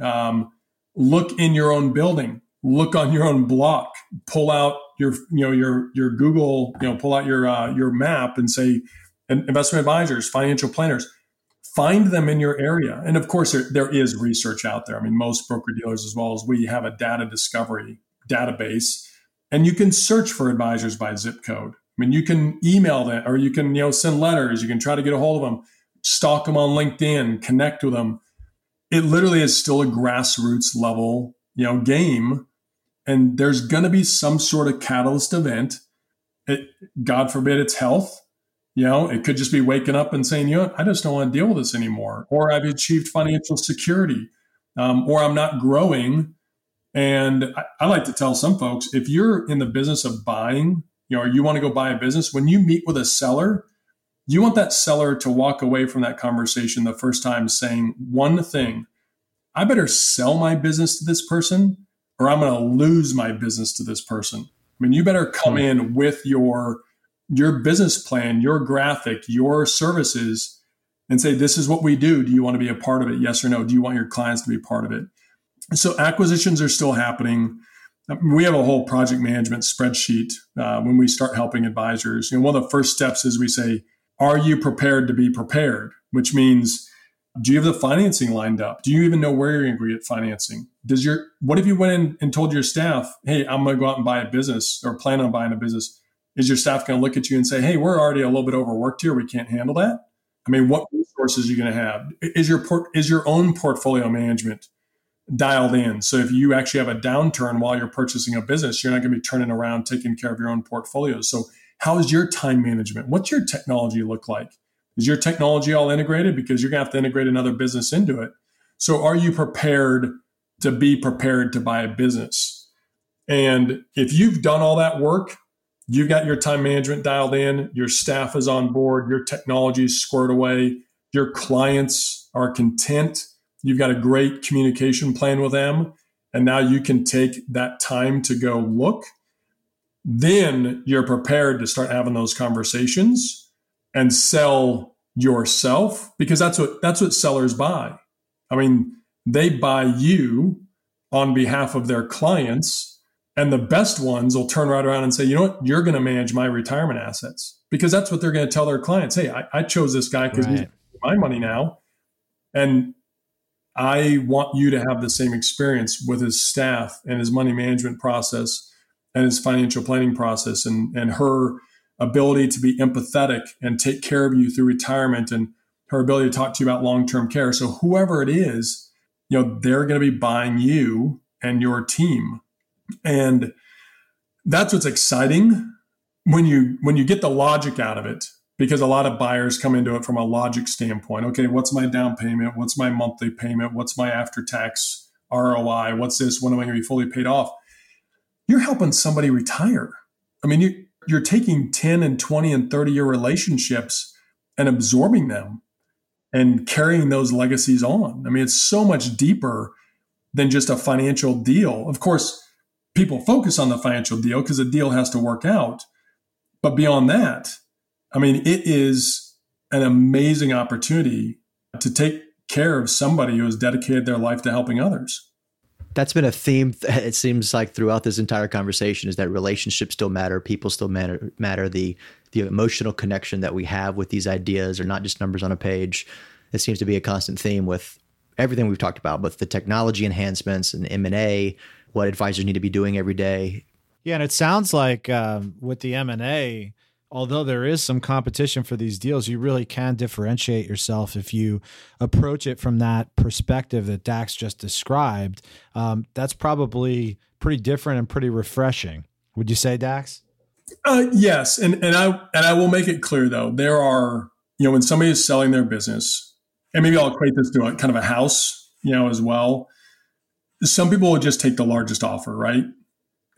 Um, look in your own building, look on your own block, pull out your you know your your Google you know pull out your uh, your map and say investment advisors, financial planners. Find them in your area, and of course, there, there is research out there. I mean, most broker dealers, as well as we, have a data discovery database, and you can search for advisors by zip code. I mean, you can email them or you can, you know, send letters. You can try to get a hold of them, stalk them on LinkedIn, connect with them. It literally is still a grassroots level, you know, game. And there's going to be some sort of catalyst event. It, God forbid it's health. You know, it could just be waking up and saying, you know, I just don't want to deal with this anymore. Or I've achieved financial security. Um, or I'm not growing. And I, I like to tell some folks if you're in the business of buying you know, or you want to go buy a business, when you meet with a seller, you want that seller to walk away from that conversation the first time saying one thing I better sell my business to this person or I'm going to lose my business to this person. I mean, you better come hmm. in with your your business plan, your graphic, your services and say this is what we do. Do you want to be a part of it? Yes or no? Do you want your clients to be part of it? So acquisitions are still happening we have a whole project management spreadsheet uh, when we start helping advisors. You know, one of the first steps is we say, "Are you prepared to be prepared?" Which means, do you have the financing lined up? Do you even know where you're going to get financing? Does your what if you went in and told your staff, "Hey, I'm going to go out and buy a business or plan on buying a business"? Is your staff going to look at you and say, "Hey, we're already a little bit overworked here. We can't handle that"? I mean, what resources are you going to have? Is your port, is your own portfolio management dialed in. So if you actually have a downturn while you're purchasing a business, you're not going to be turning around taking care of your own portfolio. So how is your time management? What's your technology look like? Is your technology all integrated? Because you're going to have to integrate another business into it. So are you prepared to be prepared to buy a business? And if you've done all that work, you've got your time management dialed in, your staff is on board, your technology is squared away, your clients are content, you've got a great communication plan with them, and now you can take that time to go look, then you're prepared to start having those conversations and sell yourself because that's what that's what sellers buy. I mean, they buy you on behalf of their clients and the best ones will turn right around and say, you know what, you're going to manage my retirement assets because that's what they're going to tell their clients. Hey, I, I chose this guy because right. he's my money now. And I want you to have the same experience with his staff and his money management process and his financial planning process and, and her ability to be empathetic and take care of you through retirement and her ability to talk to you about long-term care. So whoever it is, you know, they're going to be buying you and your team. And that's what's exciting when you when you get the logic out of it because a lot of buyers come into it from a logic standpoint. Okay, what's my down payment? What's my monthly payment? What's my after tax ROI? What's this? When am I going to be fully paid off? You're helping somebody retire. I mean, you, you're taking 10 and 20 and 30 year relationships and absorbing them and carrying those legacies on. I mean, it's so much deeper than just a financial deal. Of course, people focus on the financial deal because the deal has to work out. But beyond that, I mean, it is an amazing opportunity to take care of somebody who has dedicated their life to helping others. That's been a theme. [LAUGHS] It seems like throughout this entire conversation is that relationships still matter, people still matter. Matter the the emotional connection that we have with these ideas are not just numbers on a page. It seems to be a constant theme with everything we've talked about, both the technology enhancements and M and A, what advisors need to be doing every day. Yeah, and it sounds like um, with the M and A, although there is some competition for these deals, you really can differentiate yourself if you approach it from that perspective that Daxs just described. Um, that's probably pretty different and pretty refreshing. Would you say, Daxs? Uh, yes, and and I and I will make it clear though there are you know when somebody is selling their business, and maybe I'll equate this to a kind of a house, you know, as well. Some people will just take the largest offer, right?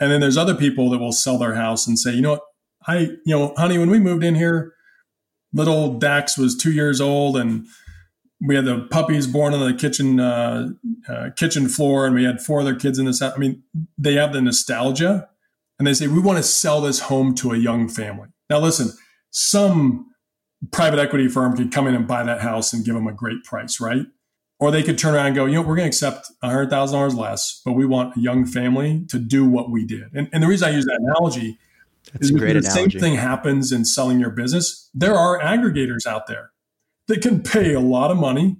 And then there's other people that will sell their house and say, you know what, I, you know, honey, when we moved in here, little Dax was two years old and we had the puppies born on the kitchen uh, uh, kitchen floor, and we had four other kids in this. House. I mean, they have the nostalgia, and they say we want to sell this home to a young family. Now, listen, some private equity firm could come in and buy that house and give them a great price, right? Or they could turn around and go, you know, we're going to accept hundred thousand dollars less, but we want a young family to do what we did. And, and the reason I use that analogy that's a great the analogy. same thing happens in selling your business. There are aggregators out there that can pay a lot of money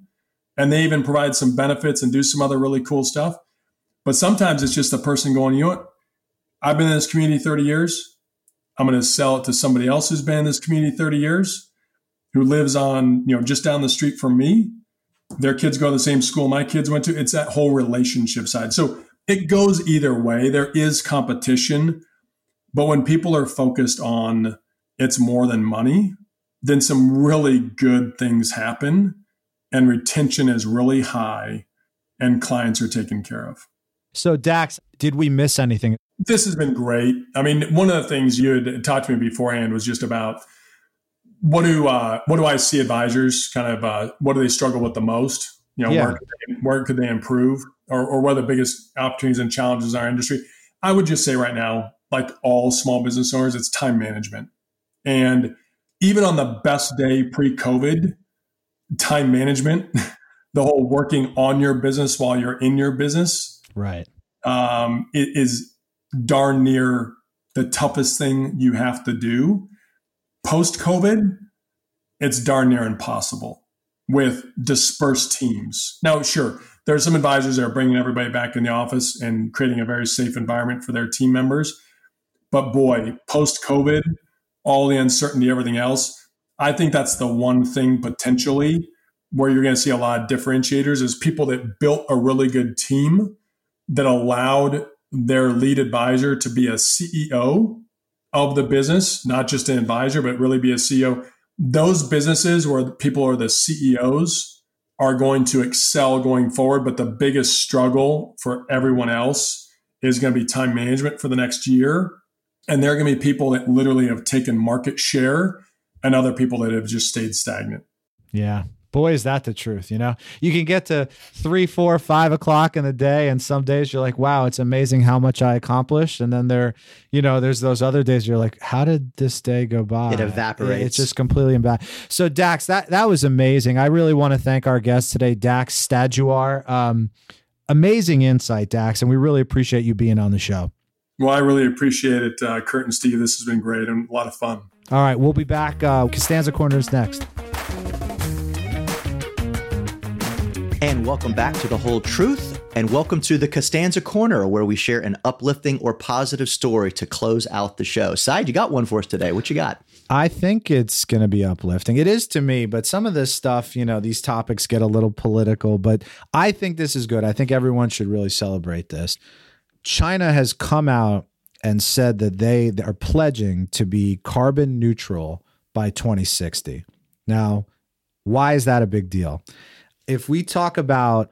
and they even provide some benefits and do some other really cool stuff. But sometimes it's just a person going, you know what? I've been in this community 30 years. I'm going to sell it to somebody else who's been in this community 30 years, who lives on, you know, just down the street from me. Their kids go to the same school my kids went to. It's that whole relationship side. So it goes either way. There is competition but when people are focused on it's more than money, then some really good things happen and retention is really high and clients are taken care of. So, Daxs, did we miss anything? This has been great. I mean, one of the things you had talked to me beforehand was just about what do uh, what do I see advisors kind of uh, what do they struggle with the most? You know, yeah. where, could they, where could they improve, or, or what are the biggest opportunities and challenges in our industry? I would just say right now, like all small business owners, it's time management. And even on the best day pre COVID, time management, [LAUGHS] the whole working on your business while you're in your business, right, um, it is darn near the toughest thing you have to do. Post COVID, it's darn near impossible with dispersed teams. Now, sure, there are some advisors that are bringing everybody back in the office and creating a very safe environment for their team members. But boy, post COVID, all the uncertainty, everything else, I think that's the one thing potentially where you're going to see a lot of differentiators is people that built a really good team that allowed their lead advisor to be a CEO of the business, not just an advisor, but really be a CEO. Those businesses where people are the CEOs are going to excel going forward. But the biggest struggle for everyone else is going to be time management for the next year. And there are going to be people that literally have taken market share and other people that have just stayed stagnant. Yeah. Boy, is that the truth. You know, you can get to three, four, five o'clock in the day, and some days you're like, wow, it's amazing how much I accomplished. And then there, you know, there's those other days you're like, how did this day go by? It evaporates. It's just completely bad. So, Daxs, that, that was amazing. I really want to thank our guest today, Daxs Stadjuhar. Um, amazing insight, Daxs, and we really appreciate you being on the show. Well, I really appreciate it, uh, Kurt and Steve. This has been great and a lot of fun. All right, we'll be back. Uh, Costanza Corners next. And welcome back to The Whole Truth, and welcome to the Costanza Corner, where we share an uplifting or positive story to close out the show. Side, you got one for us today. What you got? I think it's going to be uplifting. It is to me, but some of this stuff, you know, these topics get a little political, but I think this is good. I think everyone should really celebrate this. China has come out and said that they are pledging to be carbon neutral by 2060. Now, why is that a big deal? if we talk about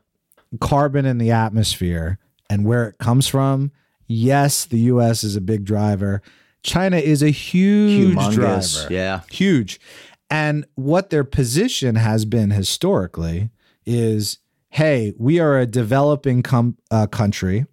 carbon in the atmosphere and where it comes from, yes, the US is a big driver. China is a huge Humongous, driver. Yeah. Huge. And what their position has been historically is hey, we are a developing com- uh, country.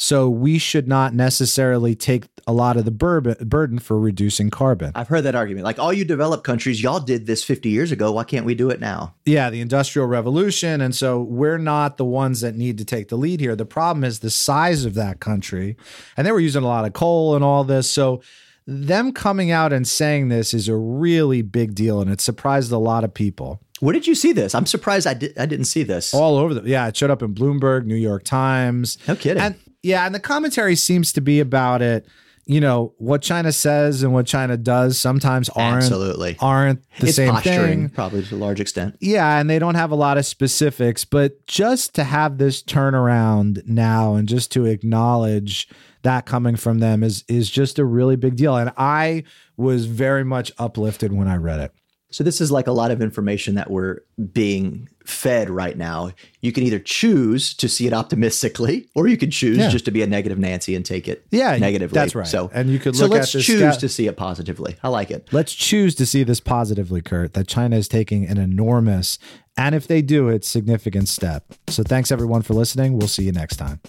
So we should not necessarily take a lot of the bur- burden for reducing carbon. I've heard that argument. Like all you developed countries, y'all did this 50 years ago. Why can't we do it now? Yeah, the industrial revolution. And so we're not the ones that need to take the lead here. The problem is the size of that country. And they were using a lot of coal and all this. So them coming out and saying this is a really big deal and it surprised a lot of people. Where did you see this? I'm surprised I, I didn't see this. All over the yeah, it showed up in Bloomberg, New York Times. No kidding. And yeah, and the commentary seems to be about it. You know what China says and what China does sometimes aren't absolutely aren't the it's same thing. probably to a large extent. Yeah, and they don't have a lot of specifics, but just to have this turnaround now and just to acknowledge that coming from them is is just a really big deal. And I was very much uplifted when I read it. So this is like a lot of information that we're being fed right now. You can either choose to see it optimistically, or you could choose yeah. just to be a negative Nancy and take it yeah, negatively. That's right. So and you could so let's choose to see it positively. I like it. Let's choose to see this positively, Kurt. That China is taking an enormous, and if they do it's significant step. So thanks everyone for listening. We'll see you next time.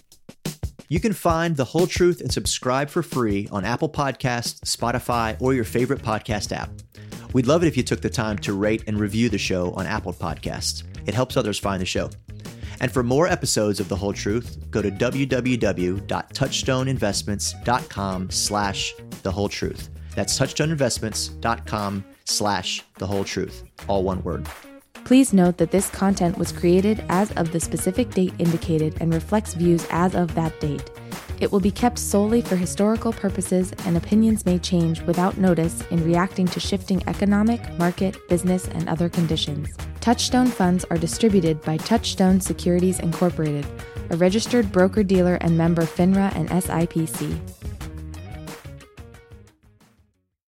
You can find The Whole Truth and subscribe for free on Apple Podcasts, Spotify, or your favorite podcast app. We'd love it if you took the time to rate and review the show on Apple Podcasts. It helps others find the show. And for more episodes of The Whole Truth, go to www.touchstoneinvestments.com slash The Whole Truth. That's touchstoneinvestments.com slash The Whole Truth. All one word. Please note that this content was created as of the specific date indicated and reflects views as of that date. It will be kept solely for historical purposes, and opinions may change without notice in reacting to shifting economic, market, business, and other conditions. Touchstone funds are distributed by Touchstone Securities Incorporated, a registered broker dealer and member FINRA and SIPC.